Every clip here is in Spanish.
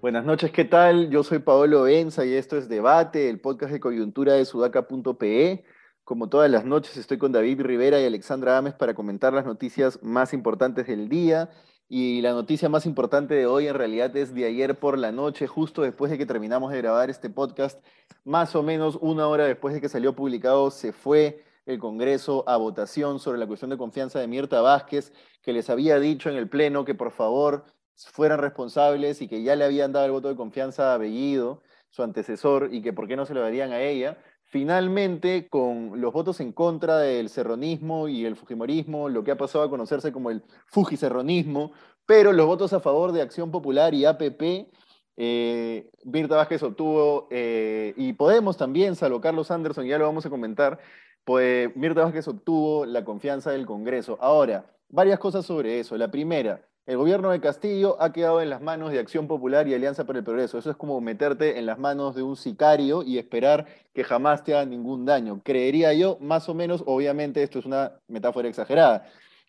Buenas noches, ¿qué tal? Yo soy Paolo Benza y esto es Debate, el podcast de coyuntura de sudaca.pe. Como todas las noches estoy con David Rivera y Alexandra Ames para comentar las noticias más importantes del día. Y la noticia más importante de hoy en realidad es de ayer por la noche, justo después de que terminamos de grabar este podcast, más o menos una hora después de que salió publicado, se fue el Congreso a votación sobre la cuestión de confianza de Mirta Vázquez, que les había dicho en el Pleno que por favor fueran responsables y que ya le habían dado el voto de confianza a Bellido, su antecesor, y que por qué no se lo darían a ella. Finalmente, con los votos en contra del serronismo y el fujimorismo, lo que ha pasado a conocerse como el fujiserronismo, pero los votos a favor de Acción Popular y APP, eh, Vázquez obtuvo, eh, y Podemos también, salvo Carlos Anderson, ya lo vamos a comentar, pues Mirta Vázquez obtuvo la confianza del Congreso. Ahora, varias cosas sobre eso. La primera, el gobierno de Castillo ha quedado en las manos de Acción Popular y Alianza por el Progreso. Eso es como meterte en las manos de un sicario y esperar que jamás te haga ningún daño. Creería yo, más o menos, obviamente esto es una metáfora exagerada,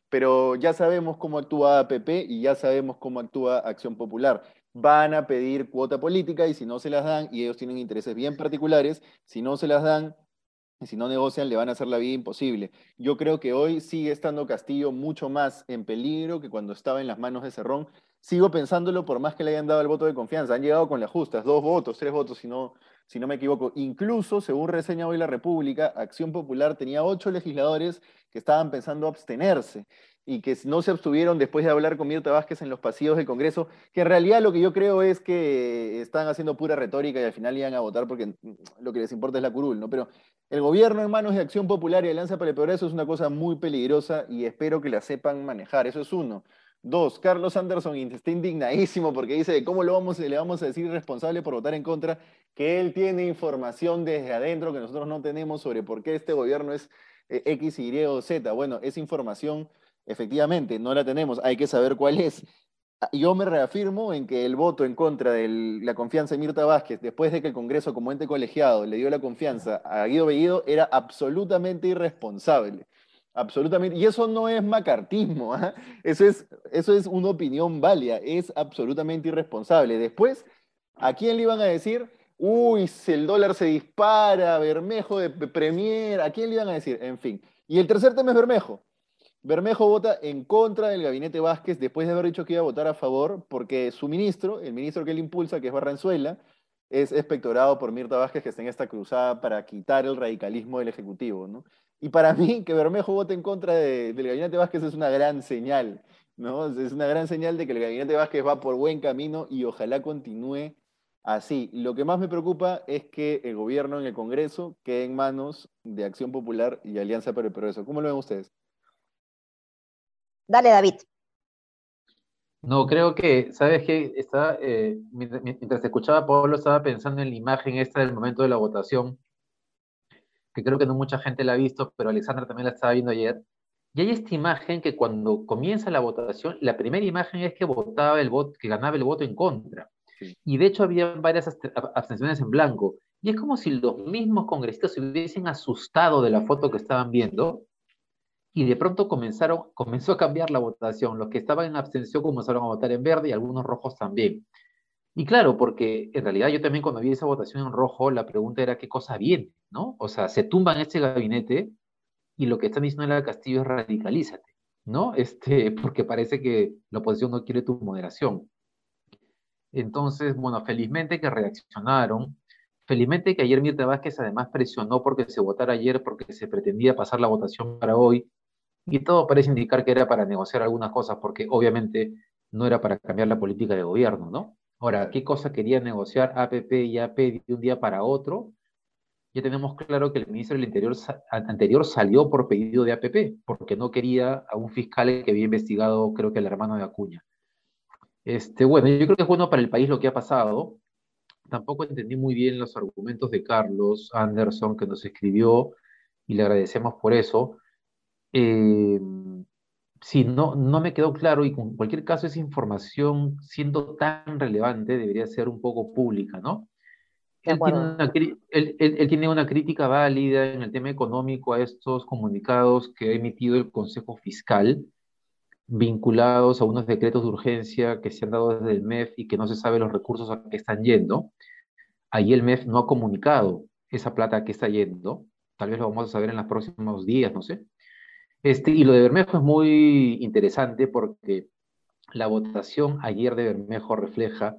pero ya sabemos cómo actúa APP y ya sabemos cómo actúa Acción Popular. Van a pedir cuota política y si no se las dan, y ellos tienen intereses bien particulares, si no se las dan, si no negocian, le van a hacer la vida imposible. Yo creo que hoy sigue estando Castillo mucho más en peligro que cuando estaba en las manos de Cerrón. Sigo pensándolo por más que le hayan dado el voto de confianza. Han llegado con las justas, dos votos, tres votos, si no, si no me equivoco. Incluso, según reseña hoy la República, Acción Popular tenía ocho legisladores que estaban pensando abstenerse y que no se abstuvieron después de hablar con Mirta Vázquez en los pasillos del Congreso, que en realidad lo que yo creo es que están haciendo pura retórica y al final iban a votar porque lo que les importa es la curul, ¿no? Pero el gobierno en manos de Acción Popular y Alianza para el Progreso es una cosa muy peligrosa y espero que la sepan manejar, eso es uno. Dos, Carlos Anderson está indignadísimo porque dice, ¿cómo lo vamos, le vamos a decir responsable por votar en contra? Que él tiene información desde adentro que nosotros no tenemos sobre por qué este gobierno es eh, X, Y o Z. Bueno, esa información Efectivamente, no la tenemos, hay que saber cuál es. Ah, yo me reafirmo en que el voto en contra de la confianza de Mirta Vázquez, después de que el Congreso como ente colegiado le dio la confianza a Guido Bellido, era absolutamente irresponsable. Absolutamente. Y eso no es macartismo, ¿ah? eso, es, eso es una opinión válida, es absolutamente irresponsable. Después, ¿a quién le iban a decir? Uy, si el dólar se dispara, Bermejo de Premier, ¿a quién le iban a decir? En fin. Y el tercer tema es Bermejo. Bermejo vota en contra del gabinete Vázquez después de haber dicho que iba a votar a favor porque su ministro, el ministro que él impulsa, que es Barranzuela, es espectorado por Mirta Vázquez que está en esta cruzada para quitar el radicalismo del Ejecutivo. ¿no? Y para mí, que Bermejo vote en contra del gabinete Vázquez es una gran señal. ¿no? Es una gran señal de que el gabinete Vázquez va por buen camino y ojalá continúe así. Lo que más me preocupa es que el gobierno en el Congreso quede en manos de Acción Popular y Alianza para el Progreso. ¿Cómo lo ven ustedes? Dale, David. No, creo que, ¿sabes qué? Está, eh, mientras, escuchaba a Pablo, estaba pensando en la imagen esta del momento de la votación, que creo que no mucha gente la ha visto, pero Alexandra también la estaba viendo ayer. Y hay esta imagen que cuando comienza la votación, la primera imagen es que votaba el voto, que ganaba el voto en contra. Y de hecho había varias abstenciones en blanco. Y es como si los mismos congresistas se hubiesen asustado de la foto que estaban viendo y de pronto comenzaron, comenzó a cambiar la votación. Los que estaban en abstención comenzaron a votar en verde y algunos rojos también. Y claro, porque en realidad yo también cuando vi esa votación en rojo, la pregunta era qué cosa viene, ¿no? O sea, se tumban este gabinete y lo que están diciendo en la Castillo es radicalízate, ¿no? Este, porque parece que la oposición no quiere tu moderación. Entonces, bueno, felizmente que reaccionaron, felizmente que ayer Mirta Vázquez además presionó porque se votara ayer, porque se pretendía pasar la votación para hoy, y todo parece indicar que era para negociar algunas cosas, porque obviamente no era para cambiar la política de gobierno, ¿no? Ahora, ¿qué cosa quería negociar APP y AP de un día para otro? Ya tenemos claro que el ministro del Interior anterior salió por pedido de APP, porque no quería a un fiscal que había investigado, creo que el hermano de Acuña. Este, bueno, yo creo que es bueno para el país lo que ha pasado. Tampoco entendí muy bien los argumentos de Carlos Anderson que nos escribió y le agradecemos por eso. Eh, sí, no, no me quedó claro y en cualquier caso esa información, siendo tan relevante, debería ser un poco pública, ¿no? Él tiene, una, crítica válida en el tema económico a estos comunicados que ha emitido el Consejo Fiscal, vinculados a unos decretos de urgencia que se han dado desde el MEF y que no se sabe los recursos a qué están yendo. Ahí el MEF no ha comunicado esa plata a qué está yendo. Tal vez lo vamos a saber en los próximos días, no sé. Este, y lo de Bermejo es muy interesante porque la votación ayer de Bermejo refleja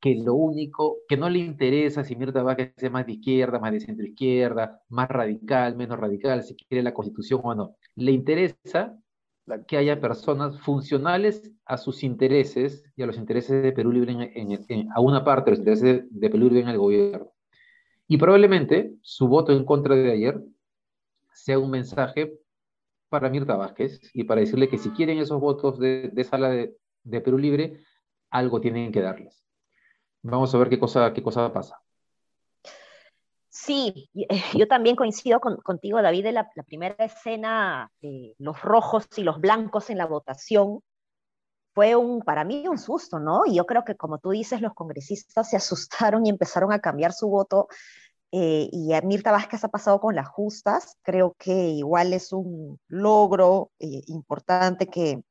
que lo único que no le interesa si Mirta Vázquez es más de izquierda, más de centro izquierda, más radical, menos radical, si quiere la constitución o no. Le interesa que haya personas funcionales a sus intereses y a los intereses de Perú Libre, en, a una parte de los intereses de Perú Libre en el gobierno. Y probablemente su voto en contra de ayer sea un mensaje para Mirta Vázquez y para decirle que si quieren esos votos de, sala de, de Perú Libre, algo tienen que darles. Vamos a ver qué cosa, qué cosa pasa. Sí, yo también coincido contigo, David, de la, primera escena los rojos y los blancos en la votación. Fue un, para mí un susto, ¿no? Y yo creo que, como tú dices, los congresistas se asustaron y empezaron a cambiar su voto. Eh, y a Mirta Vázquez ha pasado con las justas. Creo que igual es un logro eh, importante que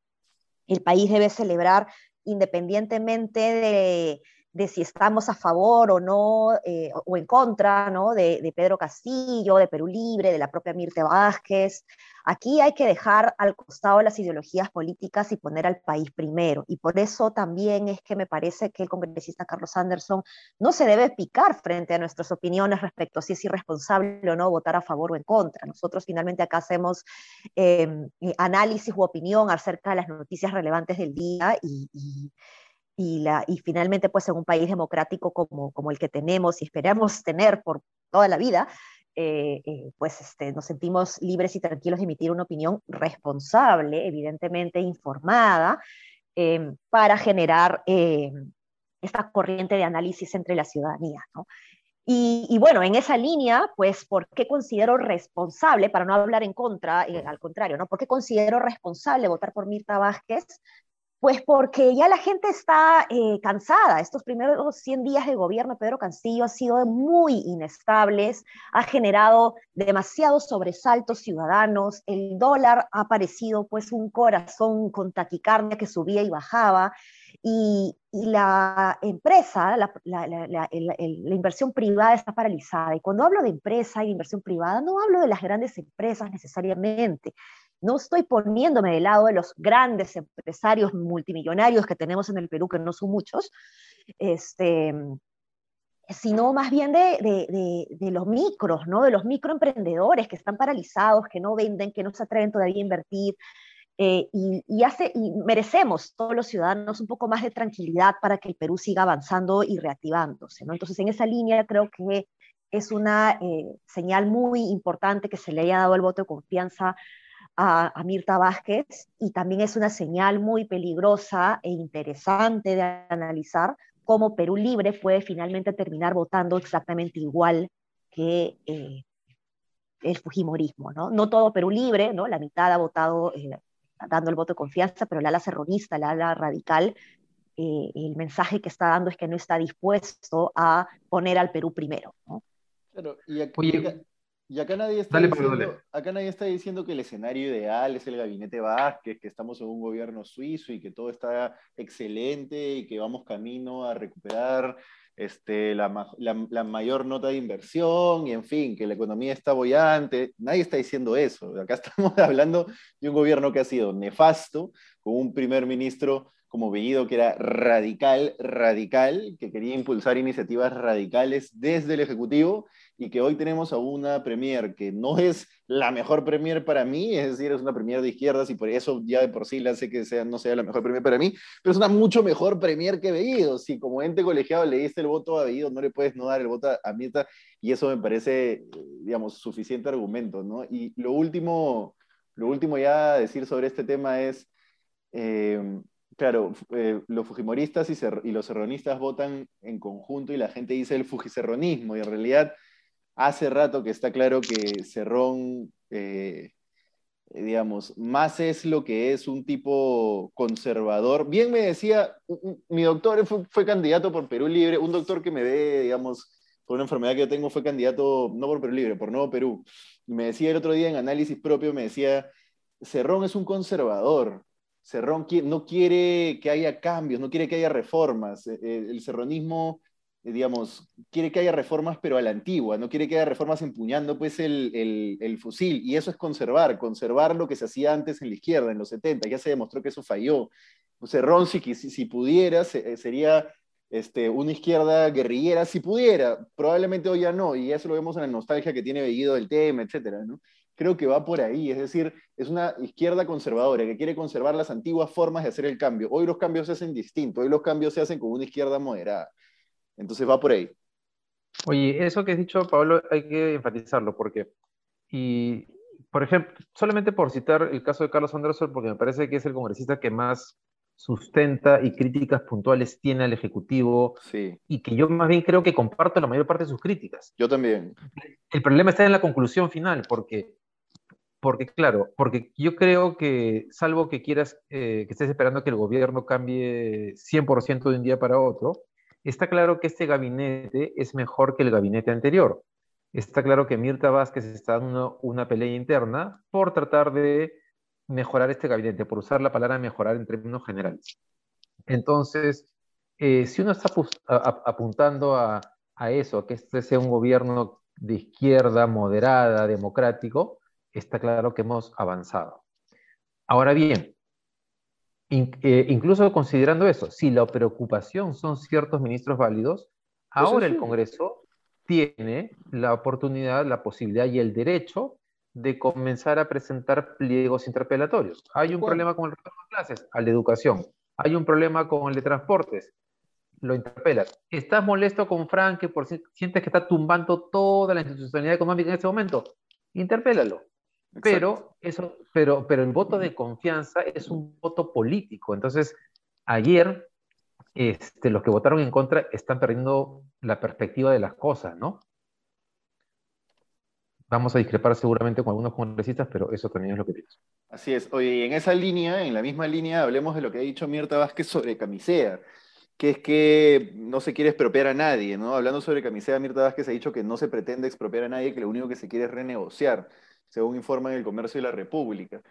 el país debe celebrar independientemente de de si estamos a favor o no, eh, o en contra, ¿no? De, Pedro Castillo, de Perú Libre, de la propia Mirte Vázquez. Aquí hay que dejar al costado las ideologías políticas y poner al país primero. Y por eso también es que me parece que el congresista Carlos Anderson no se debe picar frente a nuestras opiniones respecto a si es irresponsable o no votar a favor o en contra. Nosotros finalmente acá hacemos em, eh, análisis u opinión acerca de las noticias relevantes del día y y, la, y finalmente, pues en un país democrático como, como el que tenemos y esperamos tener por toda la vida, eh, eh, pues este, nos sentimos libres y tranquilos de emitir una opinión responsable, evidentemente informada, em, para generar em, esta corriente de análisis entre la ciudadanía. ¿no? Y, y, bueno, en esa línea, pues, ¿por qué considero responsable, para no hablar en contra, eh, al contrario, ¿no? ¿Por qué considero responsable votar por Mirta Vázquez? Pues porque ya la gente está eh, cansada. Estos primeros 100 días de gobierno de Pedro Castillo han sido muy inestables, ha generado demasiados sobresaltos ciudadanos, el dólar ha parecido pues un corazón con taquicardia que subía y bajaba, y, la empresa, la, la, inversión privada está paralizada. Y cuando hablo de empresa y inversión privada, no hablo de las grandes empresas necesariamente, no estoy poniéndome del lado de los grandes empresarios multimillonarios que tenemos en el Perú, que no son muchos, este, sino más bien de, los micros, ¿no? de los microemprendedores que están paralizados, que no venden, que no se atreven todavía a invertir. Eh, y, hace, y merecemos todos los ciudadanos un poco más de tranquilidad para que el Perú siga avanzando y reactivándose. Entonces, en esa línea creo que es una eh, señal muy importante que se le haya dado el voto de confianza a, Mirta Vázquez y también es una señal muy peligrosa e interesante de analizar cómo Perú Libre puede finalmente terminar votando exactamente igual que eh, el Fujimorismo. ¿no? no todo Perú Libre, ¿no? la mitad ha votado eh, dando el voto de confianza, pero el ala serronista, el ala radical, eh, el mensaje que está dando es que no está dispuesto a poner al Perú primero. ¿no? y y acá nadie, está diciendo, acá nadie está diciendo que el escenario ideal es el gabinete Vázquez, que estamos en un gobierno suizo y que todo está excelente y que vamos camino a recuperar este, la, la, mayor nota de inversión y en fin, que la economía está bollante. Nadie está diciendo eso. Acá estamos hablando de un gobierno que ha sido nefasto, con un primer ministro como Bellido que era radical, radical, que quería impulsar iniciativas radicales desde el Ejecutivo y que hoy tenemos a una premier que no es la mejor premier para mí, es decir, es una premier de izquierdas y por eso ya de por sí la hace que sea, no sea la mejor premier para mí, pero es una mucho mejor premier que Bellido. Si como ente colegiado le diste el voto a Bellido, no le puedes no dar el voto a Mirta y eso me parece, digamos, suficiente argumento, ¿no? Y lo último, lo último ya a decir sobre este tema es... Eh, claro, eh, los fujimoristas y, los serronistas votan en conjunto y la gente dice el fujicerronismo y en realidad hace rato que está claro que Cerrón, eh, digamos, más es lo que es un tipo conservador. Bien me decía, mi doctor fue, candidato por Perú Libre, un doctor que me ve, digamos, por una enfermedad que yo tengo, fue candidato, no por Perú Libre, por Nuevo Perú. Me decía el otro día en análisis propio, me decía, Cerrón es un conservador. Cerrón no quiere que haya cambios, no quiere que haya reformas. Eh, eh, el cerronismo, eh, digamos, quiere que haya reformas, pero a la antigua, no quiere que haya reformas empuñando pues el, el, fusil. Y eso es conservar, conservar lo que se hacía antes en la izquierda, en los 70. Ya se demostró que eso falló. Cerrón, si, si pudiera, sería este, una izquierda guerrillera, si pudiera. Probablemente hoy ya no, y eso lo vemos en la nostalgia que tiene Bellido del tema, etcétera, ¿no? Creo que va por ahí, es decir, es una izquierda conservadora que quiere conservar las antiguas formas de hacer el cambio. Hoy los cambios se hacen distintos, hoy los cambios se hacen con una izquierda moderada. Entonces va por ahí. Oye, eso que has dicho, Pablo, hay que enfatizarlo, porque, y, por ejemplo, solamente por citar el caso de Carlos Anderson, porque me parece que es el congresista que más sustenta y críticas puntuales tiene al Ejecutivo sí. y que yo más bien creo que comparto la mayor parte de sus críticas. Yo también. El problema está en la conclusión final, porque porque, claro, porque yo creo que, salvo que quieras, eh, que estés esperando que el gobierno cambie 100% de un día para otro, está claro que este gabinete es mejor que el gabinete anterior. Está claro que Mirta Vázquez está dando una pelea interna por tratar de mejorar este gabinete, por usar la palabra mejorar en términos generales. Entonces, eh, si uno está apuntando a, a eso, a que este sea un gobierno de izquierda, moderada, democrático, está claro que hemos avanzado. Ahora bien, eh, incluso considerando eso, si la preocupación son ciertos ministros válidos, ahora el Congreso tiene la oportunidad, la posibilidad y el derecho de comenzar a presentar pliegos interpelatorios. Hay un problema con el retorno de clases, al de educación. Hay un problema con el de transportes, lo interpelas. ¿Estás molesto con Frank que por sientes que está tumbando toda la institucionalidad económica en este momento? Interpélalo. Pero, eso, pero, pero el voto de confianza es un voto político. Entonces, ayer este, los que votaron en contra están perdiendo la perspectiva de las cosas, ¿no? Vamos a discrepar seguramente con algunos congresistas, pero eso también es lo que pienso. Así es. Oye, y en esa línea, en la misma línea, hablemos de lo que ha dicho Mirta Vázquez sobre Camisea, que es que no se quiere expropiar a nadie, ¿no? Hablando sobre Camisea, Mirta Vázquez ha dicho que no se pretende expropiar a nadie, que lo único que se quiere es renegociar según informa el Comercio de la República.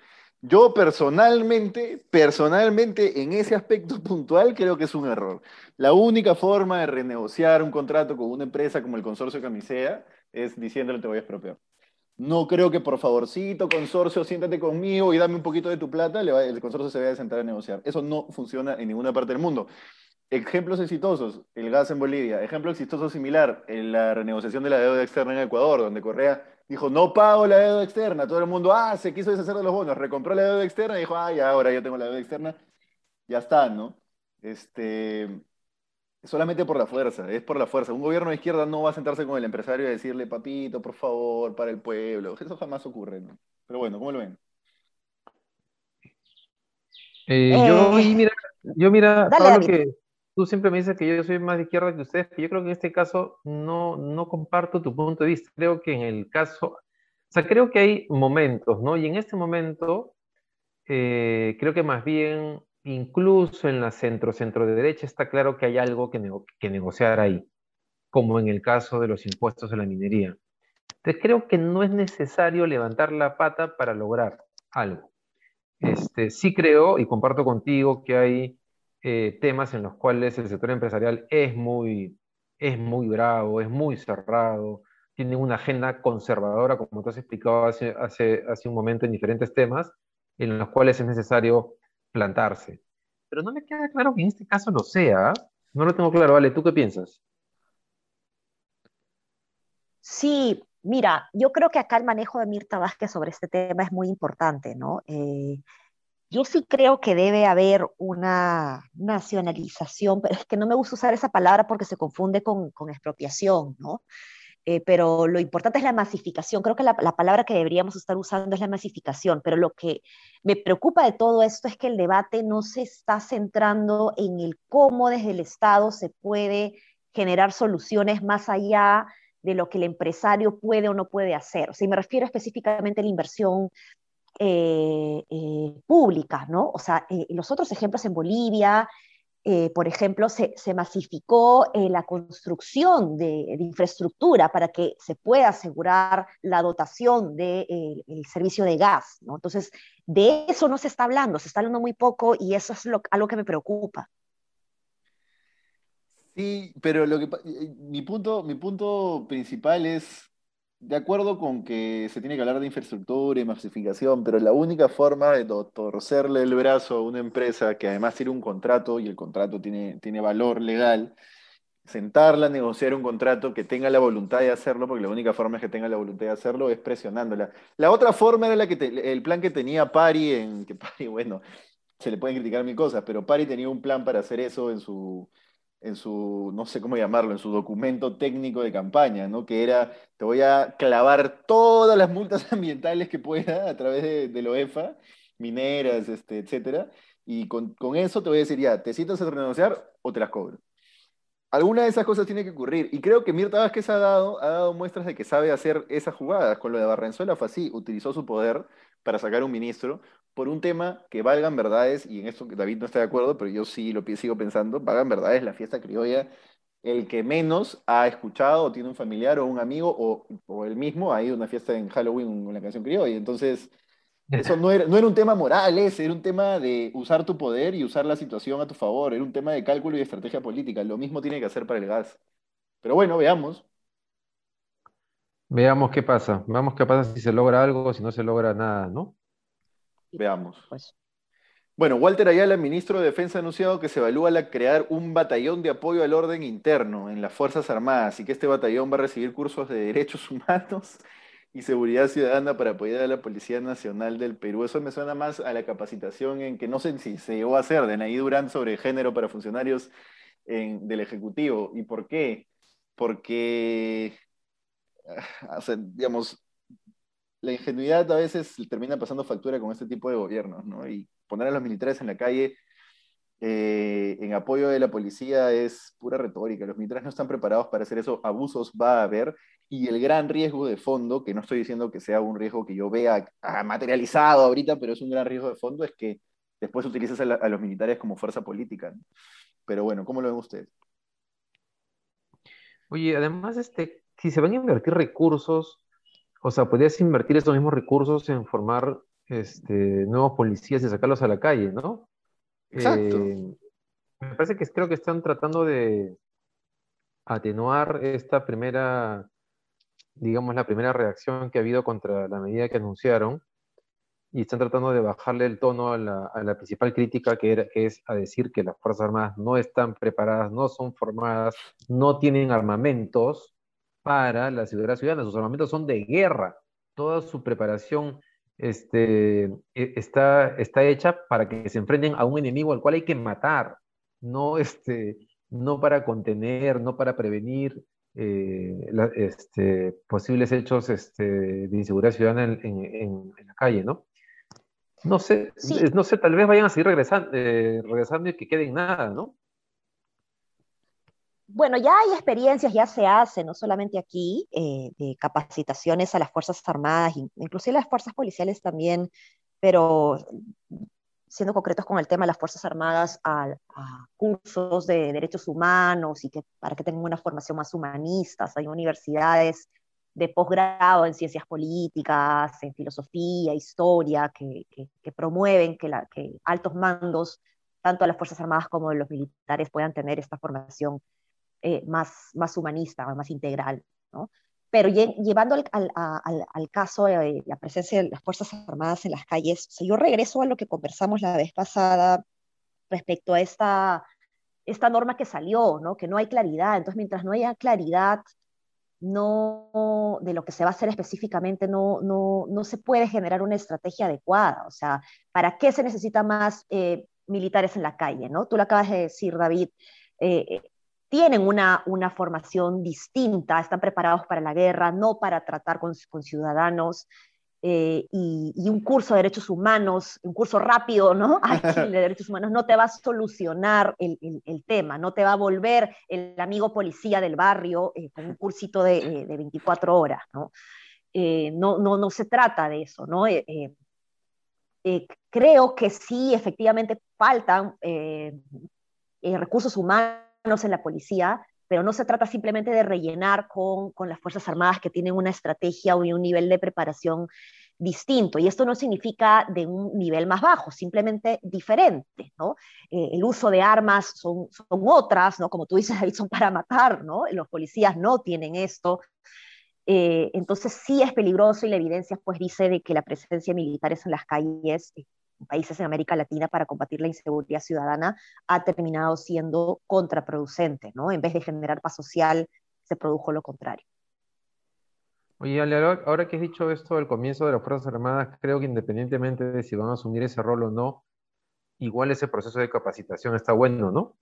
Yo personalmente, personalmente, en ese aspecto puntual, creo que es un error. La única forma de renegociar un contrato con una empresa como el consorcio Camisea es diciéndole te voy a expropiar. No creo que por favorcito, consorcio, siéntate conmigo y dame un poquito de tu plata, el consorcio se vaya a sentar a negociar. Eso no funciona en ninguna parte del mundo. Ejemplos exitosos, el gas en Bolivia. Ejemplo exitoso similar, en la renegociación de la deuda externa en Ecuador, donde Correa dijo, no pago la deuda externa. Todo el mundo, ah, se quiso deshacer de los bonos, recompró la deuda externa y dijo, ah, ya, ahora yo tengo la deuda externa. Ya está, ¿no? Este, solamente por la fuerza, es por la fuerza. Un gobierno de izquierda no va a sentarse con el empresario y decirle, papito, por favor, para el pueblo. Eso jamás ocurre, ¿no? Pero bueno, ¿cómo lo ven? Eh, yo, eh, mira, yo mira, Pablo, que tú siempre me dices que yo soy más de izquierda que ustedes, pero yo creo que en este caso no, no comparto tu punto de vista. Creo que en el caso, o sea, creo que hay momentos, ¿no? Y en este momento, eh, creo que más bien, incluso en la centro, centro de derecha, está claro que hay algo que, negociar ahí, como en el caso de los impuestos a la minería. Entonces creo que no es necesario levantar la pata para lograr algo. Este, sí creo y comparto contigo que hay eh, temas en los cuales el sector empresarial es muy, es muy bravo, es muy cerrado, tiene una agenda conservadora, como tú has explicado hace, hace, hace un momento en diferentes temas, en los cuales es necesario plantarse. Pero no me queda claro que en este caso lo sea. No lo tengo claro. Vale, ¿tú qué piensas? Sí, mira, yo creo que acá el manejo de Mirta Vázquez sobre este tema es muy importante, ¿no? Eh, yo sí creo que debe haber una nacionalización, pero es que no me gusta usar esa palabra porque se confunde con, expropiación, ¿no? Eh, pero lo importante es la masificación. Creo que la, palabra que deberíamos estar usando es la masificación, pero lo que me preocupa de todo esto es que el debate no se está centrando en el cómo desde el Estado se puede generar soluciones más allá de lo que el empresario puede o no puede hacer. O sea, me refiero específicamente a la inversión eh, eh, públicas, ¿no? O sea, eh, los otros ejemplos en Bolivia, eh, por ejemplo, se, masificó eh, la construcción de, infraestructura para que se pueda asegurar la dotación del de, servicio de gas. ¿no? Entonces, de eso no se está hablando, se está hablando muy poco y eso es lo, algo que me preocupa. Sí, pero lo que, mi, punto, mi punto principal es de acuerdo con que se tiene que hablar de infraestructura y masificación, pero la única forma de torcerle el brazo a una empresa que además tiene un contrato y el contrato tiene, tiene valor legal, sentarla, negociar un contrato que tenga la voluntad de hacerlo, porque la única forma es que tenga la voluntad de hacerlo es presionándola. La otra forma era la que el plan que tenía Pari, en que Pari, bueno, se le pueden criticar mil cosas, pero Pari tenía un plan para hacer eso en su, en su, no sé cómo llamarlo, en su documento técnico de campaña, ¿no? Que era, te voy a clavar todas las multas ambientales que pueda a través de, de la OEFA, mineras, este, etcétera, y con, con, eso te voy a decir, ya, ¿te sientas a renegociar o te las cobro? Alguna de esas cosas tiene que ocurrir, y creo que Mirta Vázquez ha dado, ha dado muestras de que sabe hacer esas jugadas. Con lo de Barrenzuela fue así, utilizó su poder para sacar un ministro, por un tema que valgan verdades, y en esto David no está de acuerdo, pero yo sí lo sigo pensando, valgan verdades, la fiesta criolla, el que menos ha escuchado o tiene un familiar o un amigo o, o él mismo ha ido a una fiesta en Halloween con la canción criolla. Entonces, eso no era, no era un tema moral ese, era un tema de usar tu poder y usar la situación a tu favor, era un tema de cálculo y estrategia política. Lo mismo tiene que hacer para el gas. Pero bueno, veamos. Veamos qué pasa. Veamos qué pasa si se logra algo si no se logra nada, ¿no? Veamos. Pues. Bueno, Walter Ayala, ministro de Defensa, ha anunciado que se evalúa la crear un batallón de apoyo al orden interno en las Fuerzas Armadas y que este batallón va a recibir cursos de derechos humanos y seguridad ciudadana para apoyar a la Policía Nacional del Perú. Eso me suena más a la capacitación en que no sé si se llegó a hacer de Naí Durán sobre género para funcionarios del Ejecutivo. ¿Y por qué? Porque, ah, digamos, la ingenuidad a veces termina pasando factura con este tipo de gobiernos, ¿no? Y poner a los militares en la calle eh, en apoyo de la policía es pura retórica. Los militares no están preparados para hacer eso. Abusos va a haber. Y el gran riesgo de fondo, que no estoy diciendo que sea un riesgo que yo vea materializado ahorita, pero es un gran riesgo de fondo, es que después utilizas a, los militares como fuerza política. Pero bueno, ¿cómo lo ven ustedes? Oye, además, este, si se van a invertir recursos o sea, podrías invertir estos mismos recursos en formar este, nuevos policías y sacarlos a la calle, ¿no? Exacto. Eh, me parece que creo que están tratando de atenuar esta primera, digamos, la primera reacción que ha habido contra la medida que anunciaron y están tratando de bajarle el tono a la, principal crítica que, era, que es a decir que las Fuerzas Armadas no están preparadas, no son formadas, no tienen armamentos para la seguridad ciudadana. Sus armamentos son de guerra. Toda su preparación este, e, está, está hecha para que se enfrenten a un enemigo al cual hay que matar, no, este, no para contener, no para prevenir eh, este, posibles hechos este, de inseguridad ciudadana en, la calle, ¿no? No sé, no sé, tal vez vayan a seguir regresando, eh, regresando y que queden nada, ¿no? Bueno, ya hay experiencias, ya se hace, no solamente aquí, eh, de capacitaciones a las Fuerzas Armadas, inclusive las Fuerzas Policiales también, pero siendo concretos con el tema de las Fuerzas Armadas, a, cursos de derechos humanos y que para que tengan una formación más humanista. Hay universidades de posgrado en ciencias políticas, en filosofía, historia, que, promueven que, la, que altos mandos, tanto de las Fuerzas Armadas como de los militares, puedan tener esta formación eh, más, más humanista, más integral, ¿no? Pero llevando al, al, al, caso de la presencia de las Fuerzas Armadas en las calles, yo regreso a lo que conversamos la vez pasada respecto a esta, esta norma que salió, ¿no? que no hay claridad. Entonces, mientras no haya claridad no, de lo que se va a hacer específicamente, no, no, no se puede generar una estrategia adecuada. O sea, ¿para qué se necesita más eh, militares en la calle? ¿no? Tú lo acabas de decir, David. Eh, tienen una, una formación distinta, están preparados para la guerra, no para tratar con, con ciudadanos. Eh, y, un curso de derechos humanos, un curso rápido, ¿no? de derechos humanos no te va a solucionar el, el, tema, no te va a volver el amigo policía del barrio eh, con un cursito de, eh, de 24 horas, ¿no? no, no, no se trata de eso, ¿no? creo que sí, efectivamente faltan recursos humanos en la policía, pero no se trata simplemente de rellenar con, con las Fuerzas Armadas que tienen una estrategia o un nivel de preparación distinto. Y esto no significa de un nivel más bajo, simplemente diferente, ¿no? Eh, el uso de armas son, son otras, ¿no? Como tú dices, David, son para matar, ¿no? Los policías no tienen esto. Eh, entonces sí es peligroso y la evidencia pues dice de que la presencia de militares en las calles eh, países en América Latina para combatir la inseguridad ciudadana ha terminado siendo contraproducente, ¿no? En vez de generar paz social, se produjo lo contrario. Oye, Ale, ahora que has dicho esto del comienzo de las Fuerzas Armadas, creo que independientemente de si van a asumir ese rol o no, igual ese proceso de capacitación está bueno, ¿no?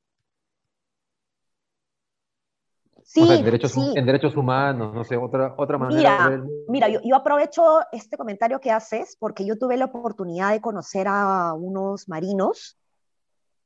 Sí, en, derechos, sí. en derechos humanos, no sé, otra, otra manera. Mira, mira yo, yo, aprovecho este comentario que haces porque yo tuve la oportunidad de conocer a unos marinos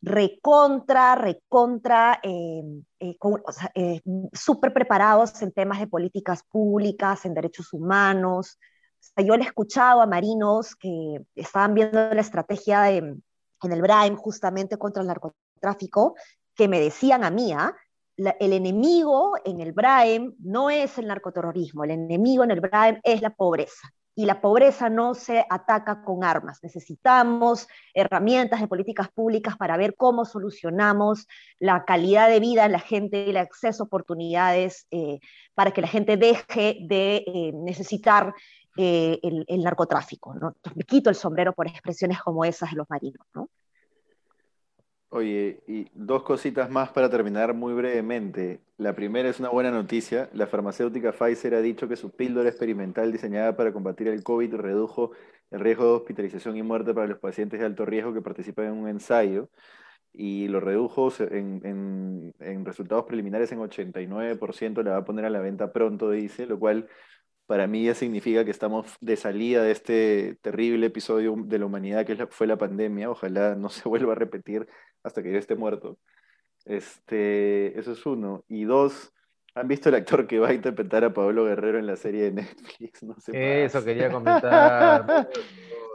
recontra, recontra, eh, eh, o sea, eh, súper preparados en temas de políticas públicas, en derechos humanos. O sea, yo le he escuchado a marinos que estaban viendo la estrategia de, en el BRAIM justamente contra el narcotráfico, que me decían a mí, ¿ah? El enemigo en el BRAEM no es el narcoterrorismo, el enemigo en el BRAEM es la pobreza y la pobreza no se ataca con armas. Necesitamos herramientas de políticas públicas para ver cómo solucionamos la calidad de vida de la gente el acceso a oportunidades eh, para que la gente deje de eh, necesitar eh, el, narcotráfico. ¿no? Me quito el sombrero por expresiones como esas de los marinos. ¿no? Oye, y dos cositas más para terminar muy brevemente. La primera es una buena noticia. La farmacéutica Pfizer ha dicho que su píldora experimental diseñada para combatir el COVID redujo el riesgo de hospitalización y muerte para los pacientes de alto riesgo que participan en un ensayo y lo redujo en, en, en resultados preliminares en 89%, la va a poner a la venta pronto, dice, lo cual para mí ya significa que estamos de salida de este terrible episodio de la humanidad que fue la pandemia. Ojalá no se vuelva a repetir hasta que yo esté muerto. Este, eso es uno. Y dos, ¿han visto el actor que va a interpretar a Pablo Guerrero en la serie de Netflix? No sé eso quería comentar.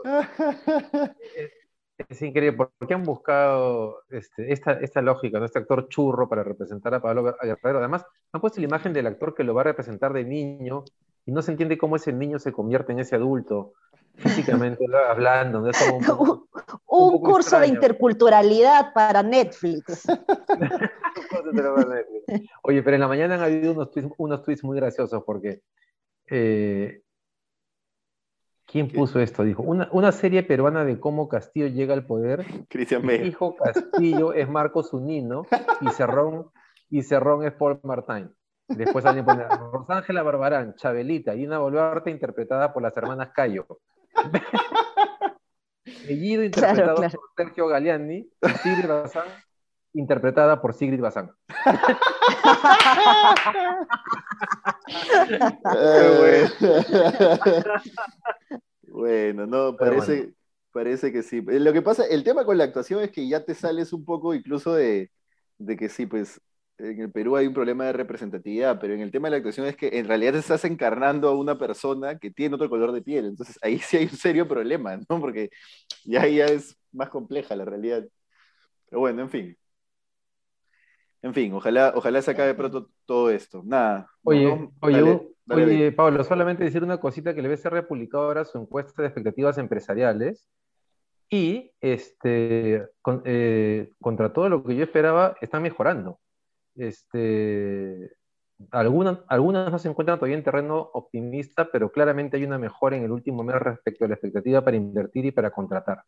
es, es, increíble. ¿Por qué han buscado este, esta, esta lógica, ¿no? este actor churro para representar a Pablo Guerrero? Además, han puesto la imagen del actor que lo va a representar de niño y no se entiende cómo ese niño se convierte en ese adulto, físicamente hablando. ¿no? Es como un, un, un curso extraño. de interculturalidad para Netflix. Oye, pero en la mañana han habido unos tweets, unos tweets muy graciosos porque... Eh, ¿Quién puso esto? Dijo, una, una, serie peruana de cómo Castillo llega al poder. Cristian Bale. Hijo Castillo es Marcos Zunino y Cerrón, y Cerrón es Paul Martin. Después alguien pone Rosángela Barbarán, Chabelita y una Boluarte interpretada por las hermanas Cayo. Seguido interpretado claro, claro. por Sergio Galeani, Sigrid Bazán, interpretada por Sigrid Bazán. bueno, no, parece, bueno. parece que sí. Lo que pasa, el tema con la actuación es que ya te sales un poco incluso de, de que sí, pues en el Perú hay un problema de representatividad, pero en el tema de la actuación es que en realidad estás encarnando a una persona que tiene otro color de piel. Entonces ahí sí hay un serio problema, ¿no? Porque ya, ya es más compleja la realidad. Pero bueno, en fin. En fin, ojalá, ojalá se acabe pronto todo esto. Nada. Oye, no, oye, dale, dale, oye Pablo, solamente decir una cosita que le debe ser republicado ahora su encuesta de expectativas empresariales. Y este, con, eh, contra todo lo que yo esperaba, están mejorando este, algunas, algunas no se encuentran todavía en terreno optimista, pero claramente hay una mejora en el último mes respecto a la expectativa para invertir y para contratar.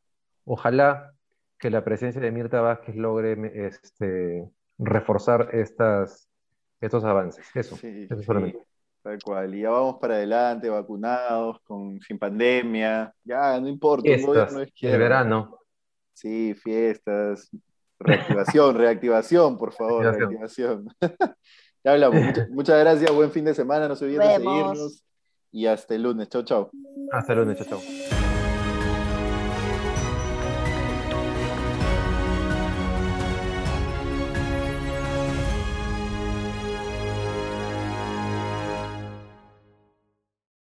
Ojalá que la presencia de Mirta Vázquez logre este, reforzar estas, estos avances. Eso, sí, eso solamente. Sí. Tal cual, y ya vamos para adelante, vacunados, con, sin pandemia, ya no importa, Fiestas, el verano. Sí, fiestas, Reactivación, reactivación, por favor, reactivación. ya hablamos. Muchas, muchas, gracias, buen fin de semana, no se olviden de seguirnos. Y hasta el lunes. Chau, chau. Hasta el lunes, chau, chau.